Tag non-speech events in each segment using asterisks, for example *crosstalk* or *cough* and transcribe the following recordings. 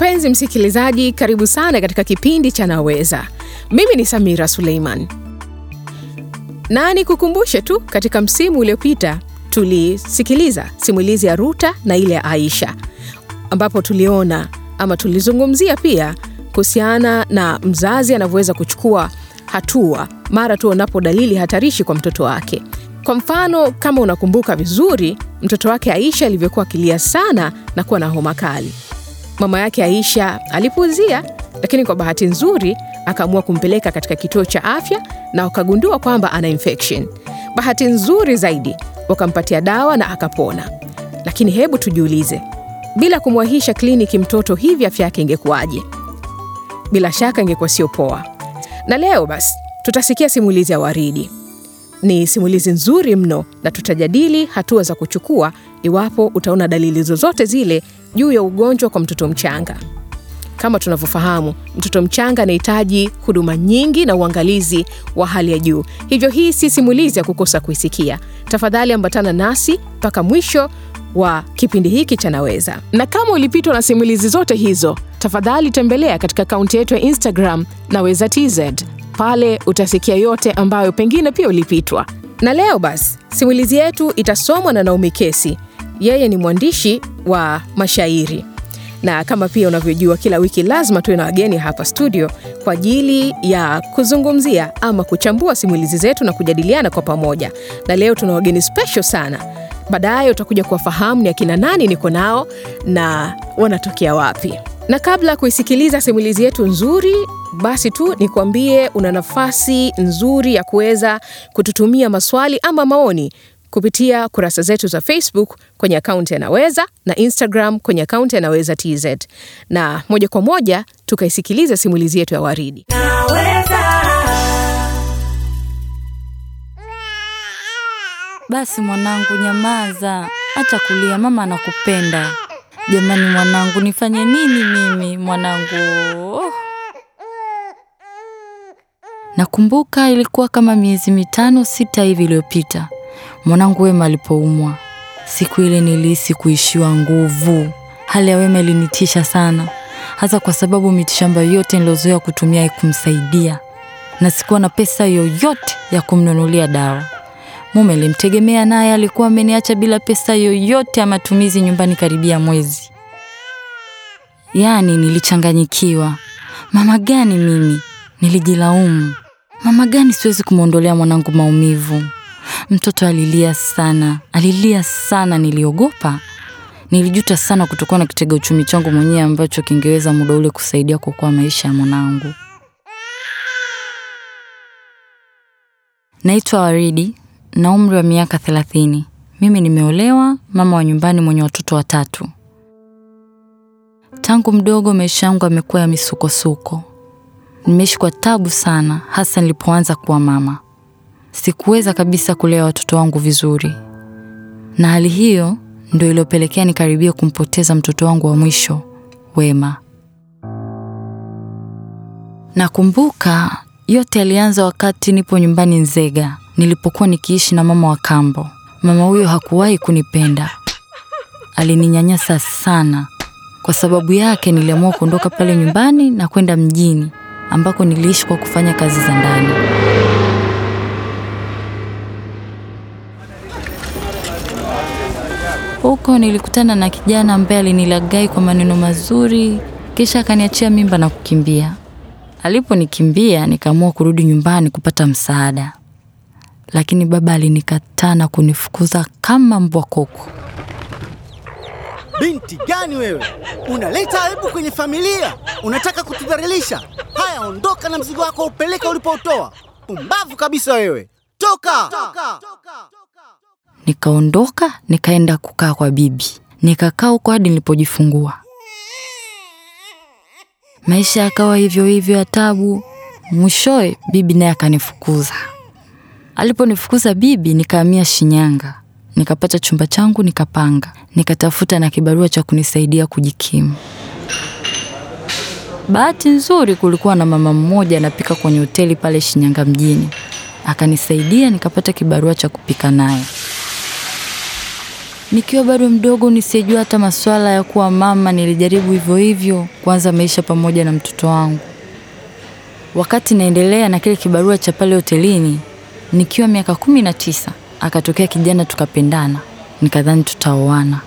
Mpenzi msikilizaji, karibu sana katika kipindi cha Naweza. Mimi ni Samira Suleiman, na nikukumbushe tu, katika msimu uliopita tulisikiliza simulizi ya Ruta na ile ya Aisha, ambapo tuliona ama tulizungumzia pia kuhusiana na mzazi anavyoweza kuchukua hatua mara tu anapo dalili hatarishi kwa mtoto wake. Kwa mfano, kama unakumbuka vizuri, mtoto wake Aisha alivyokuwa akilia sana na kuwa na homa kali. Mama yake Aisha alipuuzia, lakini kwa bahati nzuri akaamua kumpeleka katika kituo cha afya na wakagundua kwamba ana infection. Bahati nzuri zaidi wakampatia dawa na akapona. Lakini hebu tujiulize, bila kumwahisha kliniki mtoto hivi afya yake ingekuwaje? Bila shaka ingekuwa sio poa. Na leo basi tutasikia simulizi ya Waridi. Ni simulizi nzuri mno, na tutajadili hatua za kuchukua iwapo utaona dalili zozote zile juu ya ugonjwa kwa mtoto mchanga. Kama tunavyofahamu, mtoto mchanga anahitaji huduma nyingi na uangalizi wa hali ya juu, hivyo hii si simulizi ya kukosa kuisikia. Tafadhali ambatana nasi mpaka mwisho wa kipindi hiki cha Naweza. Na kama ulipitwa na simulizi zote hizo, tafadhali tembelea katika akaunti yetu ya Instagram Naweza TZ. Pale utasikia yote ambayo pengine pia ulipitwa. Na leo basi simulizi yetu itasomwa na Naomi Kesi. Yeye ni mwandishi wa mashairi na kama pia unavyojua, kila wiki lazima tuwe na wageni hapa studio kwa ajili ya kuzungumzia ama kuchambua simulizi zetu na kujadiliana kwa pamoja. Na leo tuna wageni special sana. Baadaye utakuja kuwafahamu ni akina nani niko nao na wanatokea wapi. Na kabla ya kuisikiliza simulizi yetu nzuri, basi tu nikuambie una nafasi nzuri ya kuweza kututumia maswali ama maoni kupitia kurasa zetu za Facebook kwenye akaunti ya Naweza na Instagram kwenye akaunti ya Naweza TZ. Na moja kwa moja tukaisikiliza simulizi yetu ya Waridi. Basi mwanangu, nyamaza, acha kulia, mama anakupenda. Jamani mwanangu, nifanye nini mimi mwanangu? Nakumbuka ilikuwa kama miezi mitano sita hivi iliyopita, mwanangu Wema alipoumwa. Siku ile nilihisi kuishiwa nguvu. Hali ya Wema ilinitisha sana, hasa kwa sababu mitishamba yote nilozoea kutumia haikumsaidia na sikuwa na pesa yoyote ya kumnunulia dawa. Mume alimtegemea naye alikuwa ameniacha bila pesa yoyote ya matumizi nyumbani karibia mwezi. Yaani nilichanganyikiwa. Mama gani mimi? Nilijilaumu. Mama gani siwezi kumwondolea mwanangu maumivu? Mtoto alilia sana, alilia sana, niliogopa. Nilijuta sana kutokuwa na kitega uchumi changu mwenyewe ambacho kingeweza muda ule kusaidia kuokoa maisha ya mwanangu. Naitwa Waridi na umri wa miaka thelathini. Mimi nimeolewa, mama wa nyumbani mwenye watoto watatu. Tangu mdogo maisha yangu yamekuwa ya misukosuko. Nimeishi kwa tabu sana, hasa nilipoanza kuwa mama. Sikuweza kabisa kulea watoto wangu vizuri, na hali hiyo ndio iliyopelekea nikaribia kumpoteza mtoto wangu wa mwisho Wema. Nakumbuka yote yalianza wakati nipo nyumbani Nzega, nilipokuwa nikiishi na mama wa kambo. Mama huyo hakuwahi kunipenda, alininyanyasa sana. Kwa sababu yake niliamua kuondoka pale nyumbani na kwenda mjini ambako niliishi kwa kufanya kazi za ndani. Huko nilikutana na kijana ambaye alinilaghai kwa maneno mazuri, kisha akaniachia mimba na kukimbia. Aliponikimbia nikaamua kurudi nyumbani kupata msaada, lakini baba alinikataa na kunifukuza kama mbwa koko. Binti gani wewe? Unaleta aibu kwenye familia, unataka kutudhalilisha. Haya, ondoka na mzigo wako upeleke ulipoutoa. Pumbavu kabisa wewe, toka, toka. Nikaondoka nikaenda kukaa kwa bibi, nikakaa huko hadi nilipojifungua. Maisha yakawa hivyo hivyo ya tabu. Mwishowe bibi naye akanifukuza. Aliponifukuza bibi, nikahamia Shinyanga, nikapata chumba changu, nikapanga, nikatafuta na kibarua cha kunisaidia kujikimu. Bahati nzuri, kulikuwa na mama mmoja anapika kwenye hoteli pale Shinyanga mjini, akanisaidia nikapata kibarua cha kupika naye. Nikiwa bado mdogo nisijua hata masuala ya kuwa mama, nilijaribu hivyo hivyo kuanza maisha pamoja na mtoto wangu. Wakati naendelea na kile kibarua cha pale hotelini, nikiwa miaka kumi na tisa, akatokea kijana tukapendana, nikadhani tutaoana,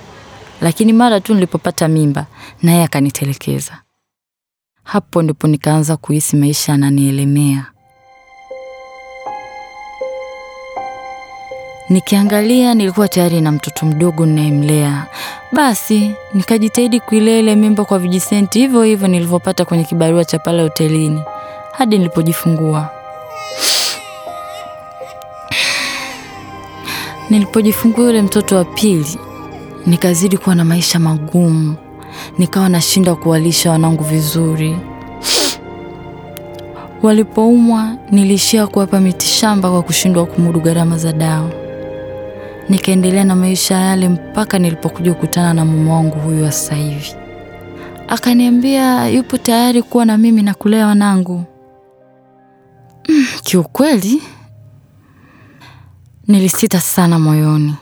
lakini mara tu nilipopata mimba, naye akanitelekeza. Hapo ndipo nikaanza kuhisi maisha yananielemea. Nikiangalia nilikuwa tayari na mtoto mdogo ninayemlea. Basi nikajitahidi kuilea ile mimba kwa vijisenti hivyo hivyo nilivyopata kwenye kibarua cha pale hotelini hadi nilipojifungua. Nilipojifungua yule mtoto wa pili, nikazidi kuwa na maisha magumu, nikawa nashinda kuwalisha wanangu vizuri. Walipoumwa niliishia kuwapa mitishamba kwa kushindwa kumudu gharama za dawa. Nikaendelea na maisha yale mpaka nilipokuja kukutana na mume wangu huyu wa sasa hivi. Akaniambia yupo tayari kuwa na mimi na kulea wanangu. Mm, kiukweli nilisita sana moyoni,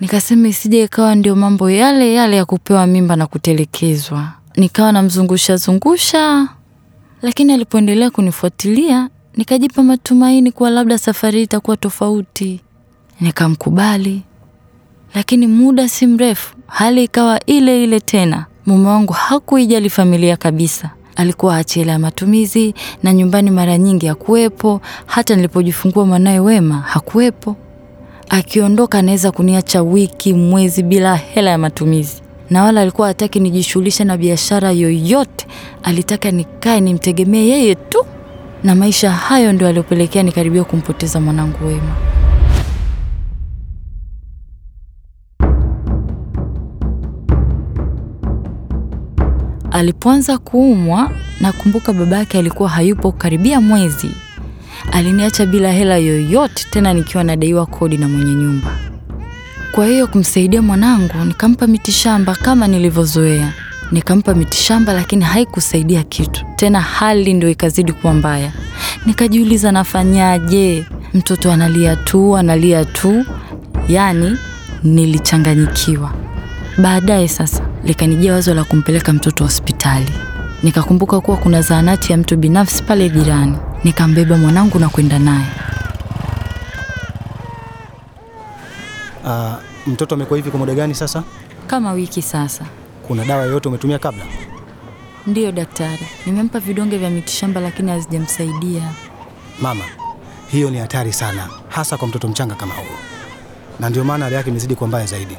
nikasema isije ikawa ndio mambo yale yale ya kupewa mimba na kutelekezwa. Nikawa namzungusha zungusha, lakini alipoendelea kunifuatilia nikajipa matumaini kuwa labda safari itakuwa tofauti. Nikamkubali, lakini muda si mrefu hali ikawa ile ile tena. Mume wangu hakuijali familia kabisa, alikuwa aache hela ya matumizi, na nyumbani mara nyingi hakuwepo. Hata nilipojifungua mwanawe Wema hakuwepo. Akiondoka anaweza kuniacha wiki, mwezi bila hela ya matumizi, na wala alikuwa hataki nijishughulishe na biashara yoyote. Alitaka nikae nimtegemee yeye tu, na maisha hayo ndio aliopelekea nikaribia kumpoteza mwanangu Wema. Alipoanza kuumwa, nakumbuka babake alikuwa hayupo karibia mwezi. Aliniacha bila hela yoyote, tena nikiwa nadaiwa kodi na mwenye nyumba. Kwa hiyo kumsaidia mwanangu, nikampa mitishamba kama nilivyozoea. Nikampa mitishamba, lakini haikusaidia kitu tena, hali ndio ikazidi kuwa mbaya. Nikajiuliza nafanyaje? Mtoto analia tu analia tu, yaani nilichanganyikiwa. Baadaye sasa likanijia wazo la kumpeleka mtoto hospitali. Nikakumbuka kuwa kuna zahanati ya mtu binafsi pale jirani, nikambeba mwanangu na kwenda naye. Uh, mtoto amekuwa hivi kwa muda gani sasa? Kama wiki sasa. Kuna dawa yoyote umetumia kabla? Ndiyo daktari, nimempa vidonge vya mitishamba lakini hazijamsaidia. Mama, hiyo ni hatari sana, hasa kwa mtoto mchanga kama huyo, na ndio maana hali yake imezidi kuwa mbaya zaidi.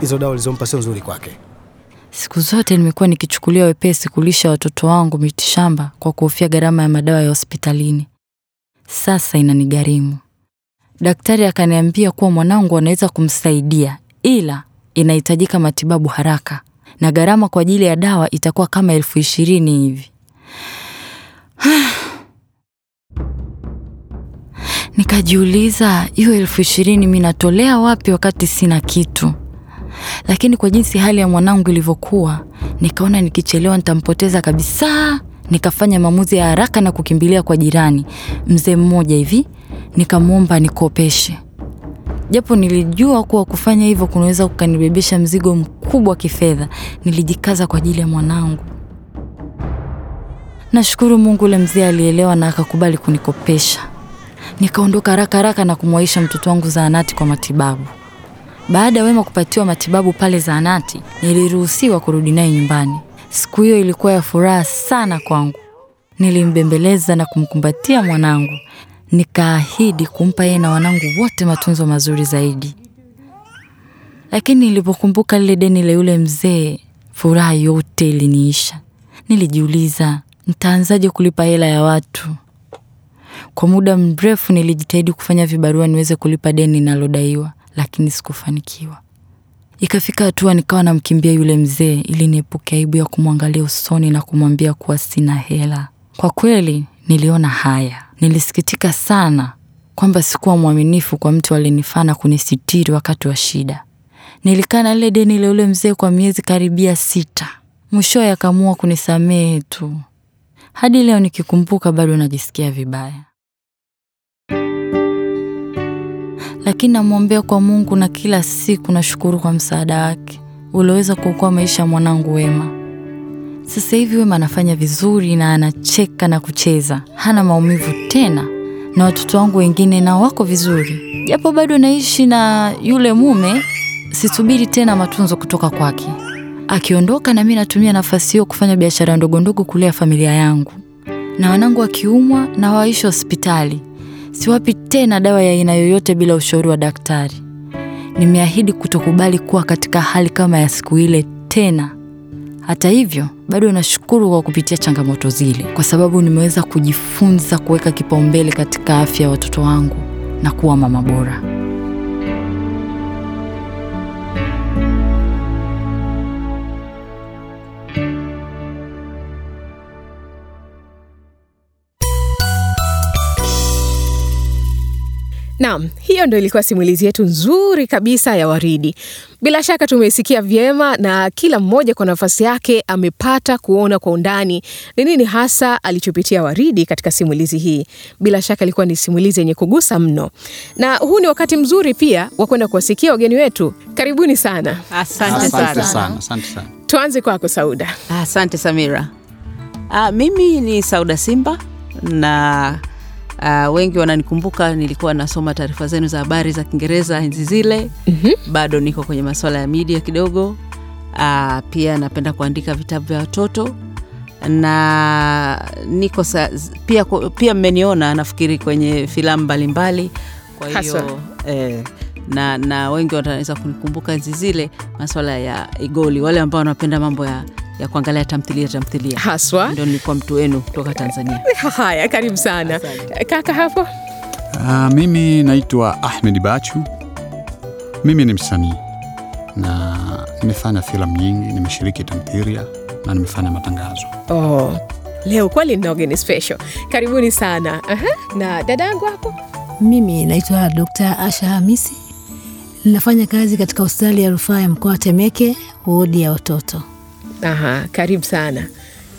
Hizo dawa ulizompa sio nzuri kwake. Siku zote nimekuwa nikichukulia wepesi kulisha watoto wangu mitishamba kwa kuhofia gharama ya madawa ya hospitalini. Sasa inanigharimu. Daktari akaniambia kuwa mwanangu anaweza kumsaidia, ila inahitajika matibabu haraka na gharama kwa ajili ya dawa itakuwa kama elfu ishirini hivi. *sighs* Nikajiuliza, hiyo elfu ishirini mi natolea wapi wakati sina kitu? Lakini kwa jinsi hali ya mwanangu ilivyokuwa, nikaona nikichelewa nitampoteza kabisa. Nikafanya maamuzi ya haraka na kukimbilia kwa jirani mzee mmoja hivi, nikamwomba nikopeshe, japo nilijua kuwa kufanya hivyo kunaweza kukanibebesha mzigo mkubwa kifedha. Nilijikaza kwa ajili ya mwanangu. Nashukuru Mungu, ule mzee alielewa na akakubali kunikopesha. Nikaondoka haraka haraka na kumwaisha mtoto wangu zahanati kwa matibabu. Baada ya Wema kupatiwa matibabu pale zahanati, niliruhusiwa kurudi naye nyumbani. Siku hiyo ilikuwa ya furaha sana kwangu. Nilimbembeleza na kumkumbatia mwanangu, nikaahidi kumpa yeye na wanangu wote matunzo mazuri zaidi. Lakini nilipokumbuka lile deni la yule mzee, furaha yote iliniisha. Nilijiuliza, nitaanzaje kulipa hela ya watu? Kwa muda mrefu nilijitahidi kufanya vibarua niweze kulipa deni ninalodaiwa lakini sikufanikiwa. Ikafika hatua nikawa namkimbia yule mzee ili niepuke aibu ya kumwangalia usoni na kumwambia kuwa sina hela. Kwa kweli niliona haya, nilisikitika sana kwamba sikuwa mwaminifu kwa mtu alinifaa na kunisitiri wakati wa shida. Nilikaa na lile deni la yule mzee kwa miezi karibia sita. Mwishowe akaamua kunisamehe tu. Hadi leo nikikumbuka bado najisikia vibaya. Lakini namwombea kwa Mungu na kila siku nashukuru kwa msaada wake ulioweza kuokoa maisha ya mwanangu Wema. Sasa hivi Wema anafanya vizuri na anacheka na kucheza, hana maumivu tena, na watoto wangu wengine nao wako vizuri, japo bado naishi na yule mume. Sisubiri tena matunzo kutoka kwake. Akiondoka na natumia nafasi hiyo kufanya biashara ndogo ndogo kulea familia yangu, na wanangu wakiumwa na waishi hospitali. Siwapi tena dawa ya aina yoyote bila ushauri wa daktari. Nimeahidi kutokubali kuwa katika hali kama ya siku ile tena. Hata hivyo, bado nashukuru kwa kupitia changamoto zile, kwa sababu nimeweza kujifunza kuweka kipaumbele katika afya ya watoto wangu na kuwa mama bora. Naam, hiyo ndo ilikuwa simulizi yetu nzuri kabisa ya Waridi. Bila shaka tumeisikia vyema na kila mmoja kwa nafasi yake amepata kuona kwa undani ni nini hasa alichopitia Waridi katika simulizi hii. Bila shaka ilikuwa ni simulizi yenye kugusa mno, na huu ni wakati mzuri pia wa kwenda kuwasikia wageni wetu. Karibuni sana. Asante Asante sana. sana, asante sana. Tuanze kwako Sauda. Asante Samira. Ah, mimi ni Sauda Simba na ah, wengi wananikumbuka, nilikuwa nasoma taarifa zenu za habari za Kiingereza enzi zile. Bado niko kwenye masuala ya media kidogo. Uh, pia napenda kuandika vitabu vya watoto na niko sa, pia, pia mmeniona nafikiri kwenye filamu mbalimbali, kwa hiyo eh, na, na wengi wanaweza kunikumbuka enzi zile masuala ya Igoli, wale ambao wanapenda mambo ya, ya kuangalia tamthilia tamthilia, Haswa. ndio nilikuwa mtu wenu kutoka Tanzania. *laughs* Haya, karibu sana kaka hapo. Uh, mimi naitwa Ahmed Bachu. Mimi ni msanii na nimefanya filamu nyingi, nimeshiriki tamthilia na nimefanya matangazo. Oh, leo kweli nina wageni special. Karibuni sana. Aha, na dadangu hapo. Mimi naitwa Dr. Asha Hamisi, ninafanya kazi katika hospitali ya rufaa ya mkoa wa Temeke, wodi ya watoto. Aha, karibu sana.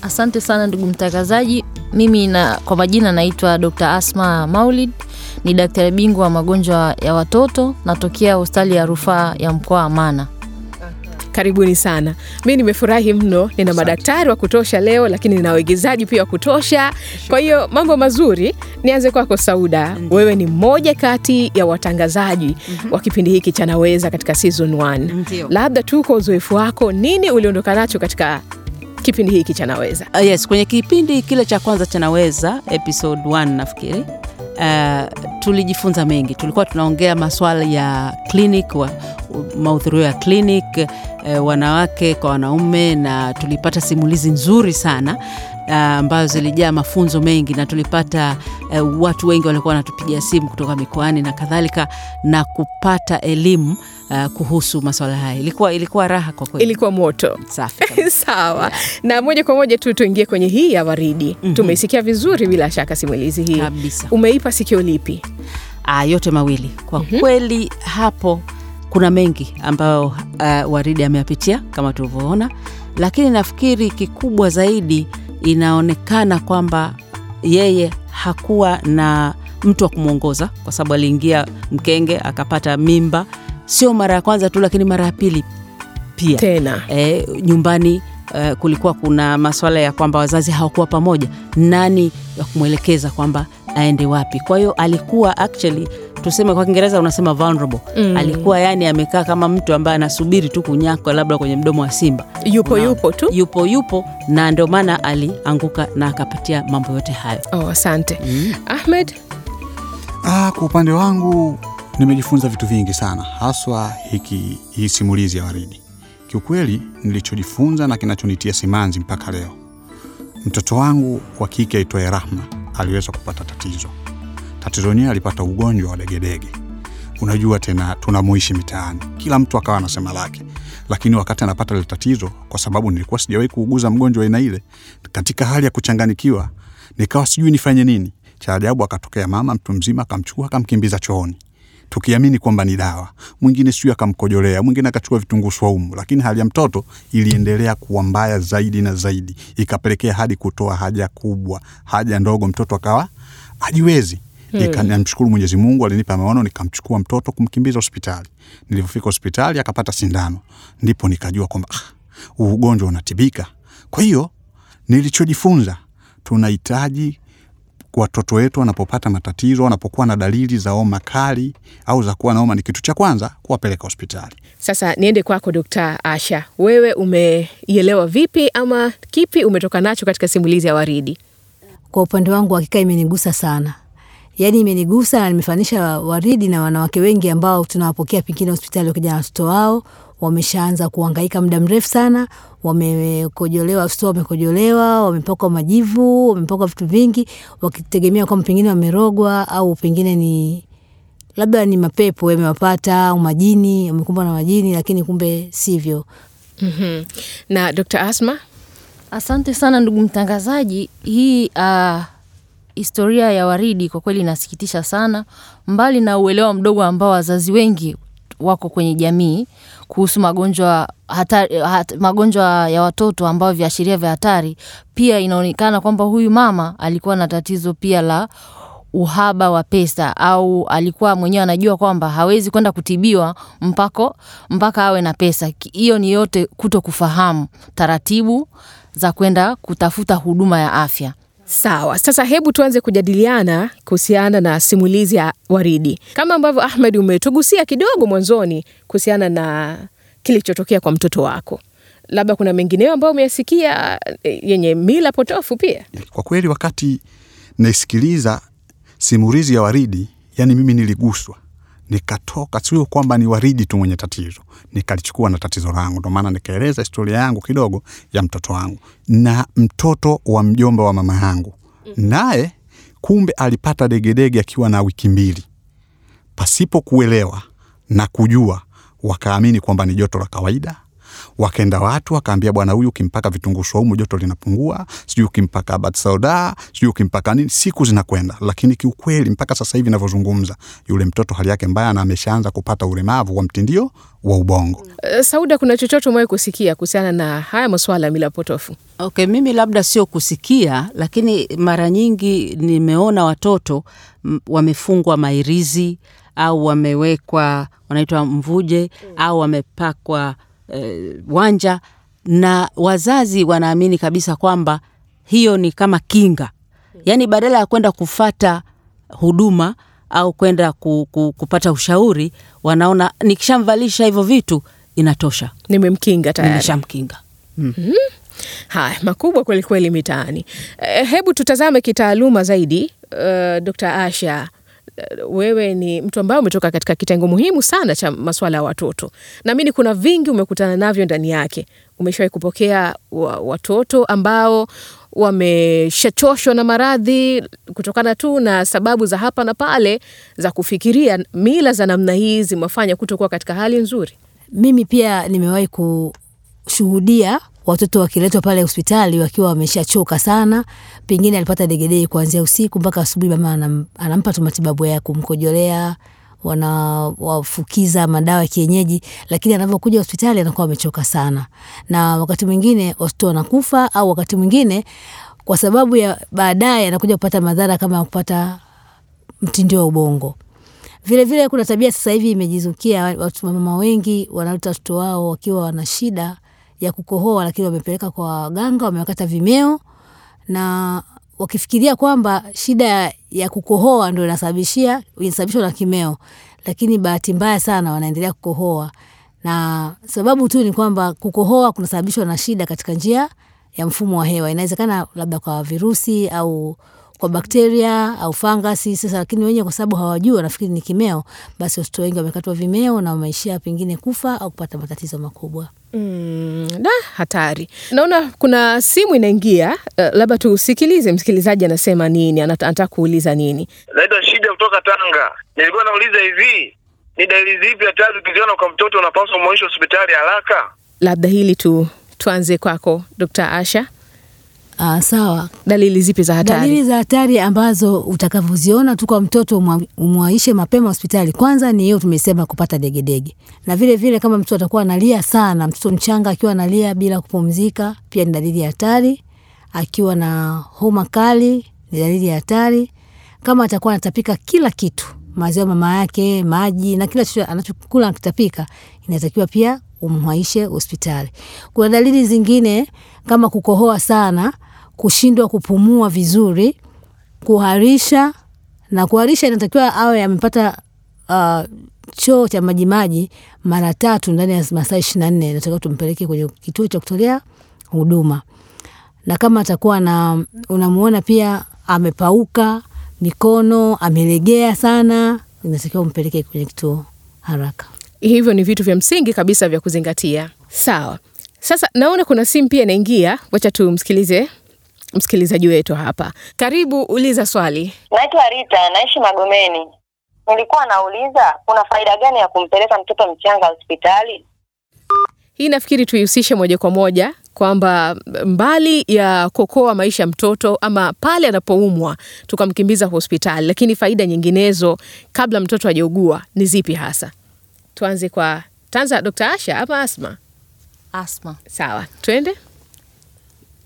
Asante sana ndugu mtangazaji. Mimi na, kwa majina naitwa Dr. Asma Maulid, ni daktari bingwa wa magonjwa ya watoto, natokea hospitali ya rufaa ya mkoa wa Mana. Karibuni sana. Mi nimefurahi mno, nina madaktari wa kutosha leo, lakini nina waigizaji pia wa kutosha. Kwa hiyo mambo mazuri. Nianze kwako Sauda, wewe ni mmoja kati ya watangazaji wa kipindi hiki cha Naweza katika season 1. Ndio. Labda tu kwa uzoefu wako, nini uliondoka nacho katika kipindi hiki cha Naweza? Uh, yes, kwenye kipindi kile cha kwanza cha Naweza episode 1 nafikiri uh, tulijifunza mengi. Tulikuwa tunaongea maswala ya clinic mahudhurio ya clinic uh, wanawake kwa wanaume, na tulipata simulizi nzuri sana uh, ambazo zilijaa mafunzo mengi, na tulipata uh, watu wengi walikuwa wanatupigia simu kutoka mikoani na kadhalika, na kupata elimu uh, kuhusu maswala haya. Ilikuwa, ilikuwa raha kwa kweli. Ilikuwa moto. safi *laughs* sawa, yeah. Na moja kwa moja tu tuingie kwenye hii ya Waridi. Tumeisikia vizuri bila shaka simulizi hii. Kabisa. Umeipa sikio lipi? Ah, yote mawili kwa kweli, hapo kuna mengi ambayo uh, Waridi ameyapitia kama tulivyoona, lakini nafikiri kikubwa zaidi inaonekana kwamba yeye hakuwa na mtu wa kumwongoza, kwa sababu aliingia mkenge akapata mimba, sio mara ya kwanza tu, lakini mara ya pili pia Tena. e, nyumbani Uh, kulikuwa kuna maswala ya kwamba wazazi hawakuwa pamoja, nani ya kumwelekeza kwamba aende wapi. Kwa hiyo alikuwa actually, tuseme kwa Kiingereza unasema vulnerable. Mm. Alikuwa yani amekaa kama mtu ambaye anasubiri tu kunyakwa labda kwenye mdomo wa simba, Yupo Una, yupo tu. yupo yupo, na ndio maana alianguka na akapitia mambo yote hayo. Oh, asante. Ahmed, Ah, kwa upande wangu nimejifunza vitu vingi sana, haswa hiki hii simulizi ya Waridi. Kiukweli nilichojifunza na kinachonitia simanzi mpaka leo, mtoto wangu wa kike aitwaye Rahma aliweza kupata tatizo. Tatizo lenyewe alipata ugonjwa wa degedege. Unajua tena tunamuishi mitaani, kila mtu akawa anasema lake, lakini wakati anapata ile tatizo, kwa sababu nilikuwa sijawahi kuuguza mgonjwa aina ile, katika hali ya kuchanganikiwa, nikawa sijui nifanye nini. Cha ajabu akatokea mama mtu mzima, akamchukua akamkimbiza chooni tukiamini kwamba ni dawa. Mwingine sijui akamkojolea, mwingine akachukua vitunguu swaumu, lakini hali ya mtoto iliendelea kuwa mbaya zaidi na zaidi, ikapelekea hadi kutoa haja kubwa, haja ndogo, mtoto akawa hajiwezi. Nika- namshukuru Mwenyezi Mungu alinipa maono, nikamchukua mtoto kumkimbiza hospitali. Nilivyofika hospitali akapata sindano, ndipo nikajua kwamba ah, ugonjwa unatibika. Kwa hiyo nilichojifunza, tunahitaji watoto wetu wanapopata matatizo, wanapokuwa na dalili za homa kali au za kuwa na homa, ni kitu cha kwanza kuwapeleka hospitali. Sasa niende kwako Dokta Asha, wewe umeielewa vipi ama kipi umetoka nacho katika simulizi ya Waridi? Kwa upande wangu hakika imenigusa sana, yaani imenigusa na nimefanisha Waridi na wanawake wengi ambao tunawapokea pengine hospitali wakija na watoto wao wameshaanza kuhangaika muda mrefu sana, wamekojolewa, sto wamekojolewa, wamepakwa majivu, wamepakwa vitu vingi, wakitegemea kwamba pengine wamerogwa au pengine ni labda ni mapepo yamewapata au majini, wamekumbwa na majini, lakini kumbe sivyo. Mhm. Na Dr. Asma? Asante sana ndugu mtangazaji. Hii uh, historia ya Waridi kwa kweli inasikitisha sana, mbali na uelewa mdogo ambao wazazi wengi wako kwenye jamii kuhusu magonjwa hatari, hat, magonjwa ya watoto ambayo viashiria vya hatari. Pia inaonekana kwamba huyu mama alikuwa na tatizo pia la uhaba wa pesa au alikuwa mwenyewe anajua kwamba hawezi kwenda kutibiwa mpako mpaka awe na pesa. Hiyo ni yote kuto kufahamu taratibu za kwenda kutafuta huduma ya afya. Sawa, sasa hebu tuanze kujadiliana kuhusiana na simulizi ya Waridi, kama ambavyo Ahmed umetugusia kidogo mwanzoni kuhusiana na kilichotokea kwa mtoto wako. Labda kuna mengineyo ambayo umeyasikia eh, yenye mila potofu pia. Kwa kweli wakati naisikiliza simulizi ya Waridi, yani mimi niliguswa, nikatoka, sio kwamba ni Waridi tu mwenye tatizo, nikalichukua na tatizo langu. Ndo maana nikaeleza historia yangu kidogo ya mtoto wangu. Na mtoto wa mjomba wa mama yangu, naye kumbe alipata degedege akiwa na wiki mbili, pasipo kuelewa na kujua, wakaamini kwamba ni joto la kawaida wakaenda watu wakaambia, bwana huyu ukimpaka vitunguu swaumu joto linapungua, sijui ukimpaka bat sauda, sijui ukimpaka nini. Siku zinakwenda, lakini kiukweli mpaka sasa hivi navyozungumza, yule mtoto hali yake mbaya na ameshaanza kupata ulemavu wa mtindio wa ubongo. Eh, Sauda, kuna chochote umewahi kusikia kuhusiana na haya masuala ya mila potofu? Okay, mimi labda sio kusikia, lakini mara nyingi nimeona watoto wamefungwa mairizi au wamewekwa wanaitwa mvuje au wamepakwa eh, wanja na wazazi wanaamini kabisa kwamba hiyo ni kama kinga, yaani badala ya kwenda kufata huduma au kwenda ku, ku, kupata ushauri, wanaona nikishamvalisha hivyo vitu inatosha, Nimemkinga tayari. nimeshamkinga. Haya, makubwa kweli kweli mitaani. E, hebu tutazame kitaaluma zaidi. Uh, Dr. Asha, eh, wewe ni mtu ambaye umetoka katika kitengo muhimu sana cha masuala ya watoto. Naamini kuna vingi umekutana navyo ndani yake. Umeshawahi kupokea wa, watoto ambao wameshachoshwa na maradhi kutokana tu na sababu za hapa na pale za kufikiria mila za namna hii zimewafanya kutokuwa katika hali nzuri. Mimi pia nimewahi kushuhudia watoto wakiletwa pale hospitali wakiwa wameshachoka sana, pengine alipata degedege kuanzia usiku mpaka asubuhi, mama anam, anampa tu matibabu ya kumkojolea, wanawafukiza madawa ya kienyeji, lakini anavyokuja hospitali anakuwa amechoka sana, na wakati mwingine watoto wanakufa, au wakati mwingine kwa sababu ya baadaye anakuja kupata madhara kama kupata mtindio wa ubongo. Vile vile kuna tabia sasa hivi imejizukia, watu mama wengi wanaleta watoto wao wakiwa wana shida ya kukohoa, lakini wamepeleka kwa waganga, wamewakata vimeo na wakifikiria kwamba shida ya, kukohoa ndo inasababishia inasababishwa na kimeo, lakini bahati mbaya sana wanaendelea kukohoa, na sababu tu ni kwamba kukohoa kunasababishwa na shida katika njia ya mfumo wa hewa. Inawezekana labda kwa virusi au kwa bakteria au fangasi. Sasa lakini wenyewe kwa sababu hawajui, wanafikiri ni kimeo, basi watoto wengi wamekatwa vimeo na wameishia pengine kufa au kupata matatizo makubwa. Mm, da, hatari. Naona kuna simu inaingia. Uh, labda tusikilize msikilizaji anasema nini, anata- anataka kuuliza nini. Naitwa Shija kutoka Tanga. Nilikuwa nauliza hivi, ni dalili zipi hatari ukiziona kwa mtoto unapaswa kumwaisha hospitali haraka? Labda hili tu tuanze kwako Dr. Asha. Ah, sawa. Dalili zipi za hatari? Dalili za hatari ambazo utakavyoziona tu kwa mtoto umwa- umwaishe mapema hospitali. Kwanza ni hiyo tumesema, kupata degedege, na vile vile kama mtoto atakuwa analia sana, mtoto mchanga akiwa analia bila kupumzika, pia ni dalili ya hatari. Akiwa na homa kali ni dalili ya hatari. kama atakuwa anatapika kila kitu, maziwa mama yake, maji na kila chochote anachokula akitapika, inatakiwa pia umwaishe hospitali. Kuna dalili zingine kama kukohoa sana, kushindwa kupumua vizuri, kuharisha na kuharisha inatakiwa awe amepata uh, choo cha majimaji mara tatu ndani ya masaa ishirini na nne inatakiwa tumpeleke kwenye kituo cha kutolea huduma. Na kama atakuwa na unamuona pia amepauka mikono, amelegea sana, inatakiwa umpeleke kwenye kituo haraka. Hivyo ni vitu vya msingi kabisa vya kuzingatia. Sawa. Sasa naona kuna simu pia inaingia, wacha tumsikilize msikilizaji wetu hapa. Karibu, uliza swali. Naitwa Rita, naishi Magomeni. Nilikuwa nauliza kuna faida gani ya kumpeleka mtoto mchanga hospitali? Hii nafikiri tuihusishe moja kwa moja kwamba mbali ya kuokoa maisha ya mtoto ama pale anapoumwa tukamkimbiza hospitali, lakini faida nyinginezo kabla mtoto hajaugua ni zipi hasa? Tuanze kwa tanza, Dr. Asha ama Asma? Asma. Sawa, twende.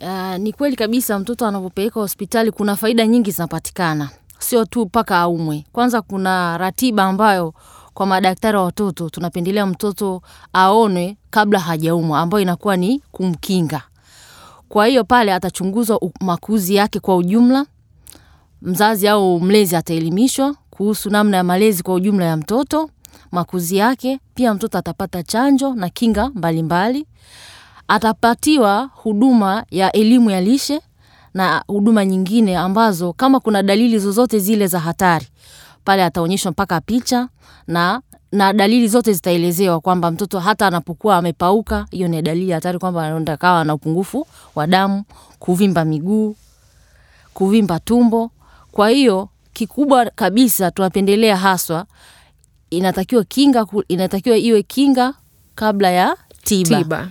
Uh, ni kweli kabisa, mtoto anapopeleka hospitali kuna faida nyingi zinapatikana, sio tu mpaka aumwe. Kwanza kuna ratiba ambayo kwa madaktari wa watoto tunapendelea mtoto aonwe kabla hajaumwa, ambayo inakuwa ni kumkinga. Kwa hiyo pale atachunguzwa makuzi yake kwa ujumla. Mzazi au mlezi ataelimishwa kuhusu namna ya malezi kwa ujumla ya mtoto, makuzi yake. Pia mtoto atapata chanjo na kinga mbalimbali mbali. Atapatiwa huduma ya elimu ya lishe na huduma nyingine ambazo kama kuna dalili zozote zile za hatari pale ataonyeshwa mpaka picha na na dalili zote zitaelezewa kwamba mtoto hata anapokuwa amepauka, hiyo ni dalili hatari kwamba anaenda kawa na upungufu wa damu, kuvimba miguu, kuvimba tumbo. Kwa hiyo kikubwa kabisa tunapendelea haswa, inatakiwa kinga, inatakiwa iwe kinga kabla ya tiba, Tiba.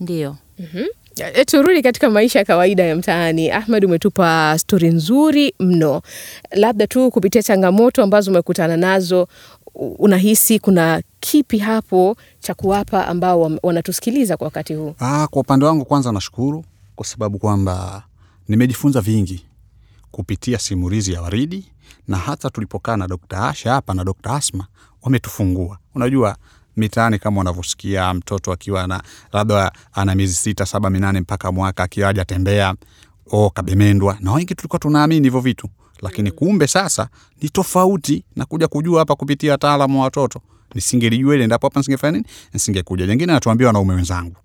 Ndio. -hmm. turudi katika maisha ya kawaida ya mtaani. Ahmed, umetupa stori nzuri mno, labda tu kupitia changamoto ambazo umekutana nazo, unahisi kuna kipi hapo cha kuwapa ambao wanatusikiliza kwa wakati huu? Ah, kwa upande wangu kwanza nashukuru kwa sababu kwamba nimejifunza vingi kupitia simulizi ya Waridi na hata tulipokaa na dokta Asha hapa na dokta Asma wametufungua. Unajua mitaani kama unavyosikia mtoto akiwa na labda ana miezi sita saba minane mpaka mwaka akiwa hajatembea o kabemendwa, na wengi tulikuwa tunaamini hivyo vitu, lakini kumbe sasa ni tofauti, na kuja kujua hapa kupitia wataalamu wa watoto. Nisingelijua ile endapo hapa nisingefanya nini, nisingekuja. Jengine natuambia wanaume wenzangu,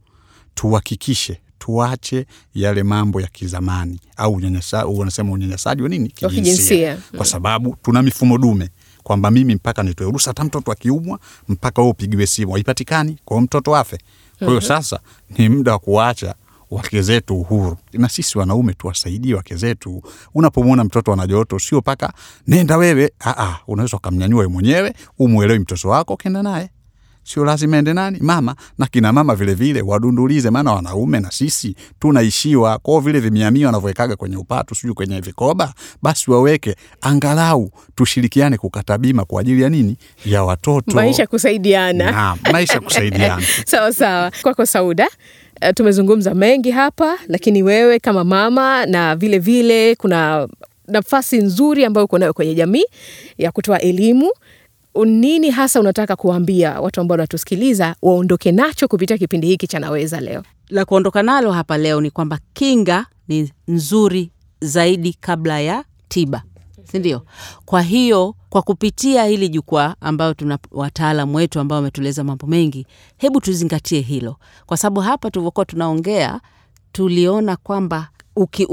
tuhakikishe tuache yale mambo ya kizamani au unyanyasa, wanasema unyanyasaji wa nini kijinsia. kwa sababu tuna mifumo dume kwamba mimi mpaka nitoe ruhusa hata mtoto akiumwa mpaka wewe upigiwe simu. Haipatikani kwa mtoto afe. Kwa hiyo sasa ni muda wa kuacha wake zetu uhuru. Na sisi wanaume tuwasaidie wake zetu. Unapomwona mtoto ana joto sio paka nenda wewe. Unaweza ukamnyanyua mwenyewe umwelewi mtoto wako kenda naye sio lazima ende nani mama na kina mama vile vile wadundulize maana wanaume na sisi tunaishiwa kwao vile vimiamia wanavyowekaga kwenye upatu sijui kwenye vikoba basi waweke angalau tushirikiane kukata bima kwa ajili ya nini ya watoto Maisha kusaidiana. na, maisha kusaidiana *laughs* Sawa sawa. Kwako Sauda, eh, tumezungumza mengi hapa, lakini wewe kama mama na vile vile kuna nafasi nzuri ambayo uko nayo kwenye jamii ya kutoa elimu. Nini hasa unataka kuwaambia watu ambao wanatusikiliza waondoke nacho kupitia kipindi hiki cha Naweza leo? la kuondoka nalo hapa leo ni kwamba kinga ni nzuri zaidi kabla ya tiba sindio kwa hiyo kwa kupitia hili jukwaa ambayo tuna wataalam wetu ambao wametueleza mambo mengi hebu tuzingatie hilo kwa sababu hapa tulivyokuwa tunaongea tuliona kwamba uki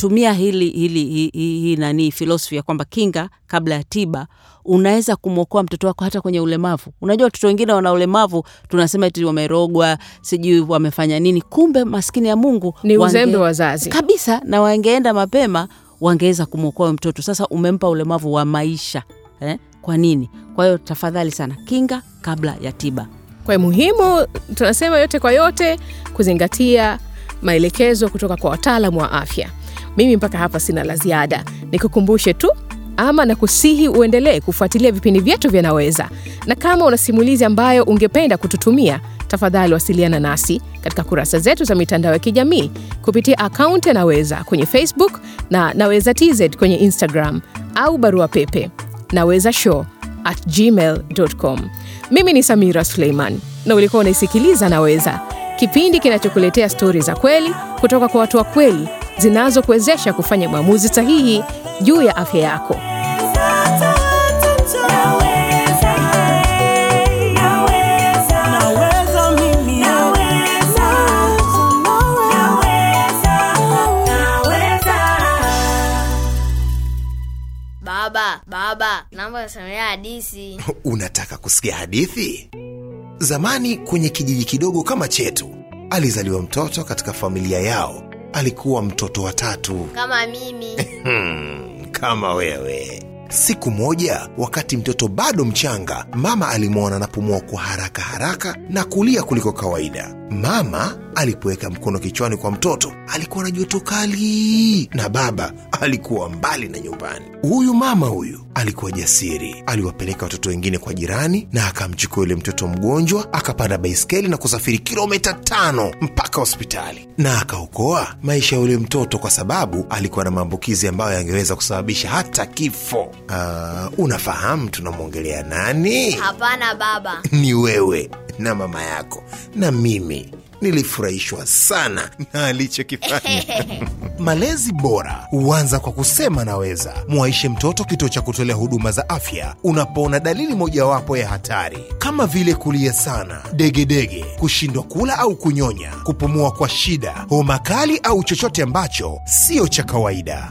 tumia hili hili hii hi, hi, nani filosofi ya kwamba kinga kabla ya tiba unaweza kumwokoa mtoto wako hata kwenye ulemavu unajua watoto wengine wana ulemavu tunasema eti wamerogwa sijui wamefanya nini kumbe maskini ya mungu Ni uzembe wazazi. kabisa na wangeenda mapema wangeweza kumwokoa mtoto sasa umempa ulemavu wa maisha eh? kwa nini kwa hiyo tafadhali sana kinga kabla ya tiba Kwa muhimu, tunasema yote kwa yote, kuzingatia maelekezo kutoka kwa wataalamu wa afya. Mimi mpaka hapa sina la ziada, nikukumbushe tu ama na kusihi uendelee kufuatilia vipindi vyetu vya Naweza, na kama una simulizi ambayo ungependa kututumia, tafadhali wasiliana nasi katika kurasa zetu za mitandao ya kijamii kupitia akaunti ya Naweza kwenye Facebook na Naweza TZ kwenye Instagram au barua pepe naweza show. Mimi ni Samira Suleiman na ulikuwa unaisikiliza Naweza, kipindi kinachokuletea stori za kweli kutoka kwa watu wa kweli zinazokuwezesha kufanya maamuzi sahihi juu ya afya yako. Baba, baba, naomba nisamea hadithi. *laughs* Unataka kusikia hadithi? Zamani kwenye kijiji kidogo kama chetu, alizaliwa mtoto katika familia yao. Alikuwa mtoto wa tatu. Kama mimi. Hmm, *laughs* kama wewe. Siku moja, wakati mtoto bado mchanga, mama alimwona anapumua kwa haraka haraka na kulia kuliko kawaida. Mama alipoweka mkono kichwani kwa mtoto, alikuwa na joto kali, na baba alikuwa mbali na nyumbani. Huyu mama huyu alikuwa jasiri, aliwapeleka watoto wengine kwa jirani na akamchukua yule mtoto mgonjwa, akapanda baiskeli na kusafiri kilomita tano mpaka hospitali, na akaokoa maisha ya yule mtoto kwa sababu alikuwa na maambukizi ambayo yangeweza kusababisha hata kifo. Uh, unafahamu tunamwongelea nani? Hapana baba. *laughs* Ni wewe na mama yako na mimi nilifurahishwa sana na alichokifanya. *laughs* Malezi bora huanza kwa kusema naweza. Mwaishe mtoto kituo cha kutolea huduma za afya unapoona dalili mojawapo ya hatari kama vile kulia sana, degedege, kushindwa kula au kunyonya, kupumua kwa shida, homa kali au chochote ambacho sio cha kawaida.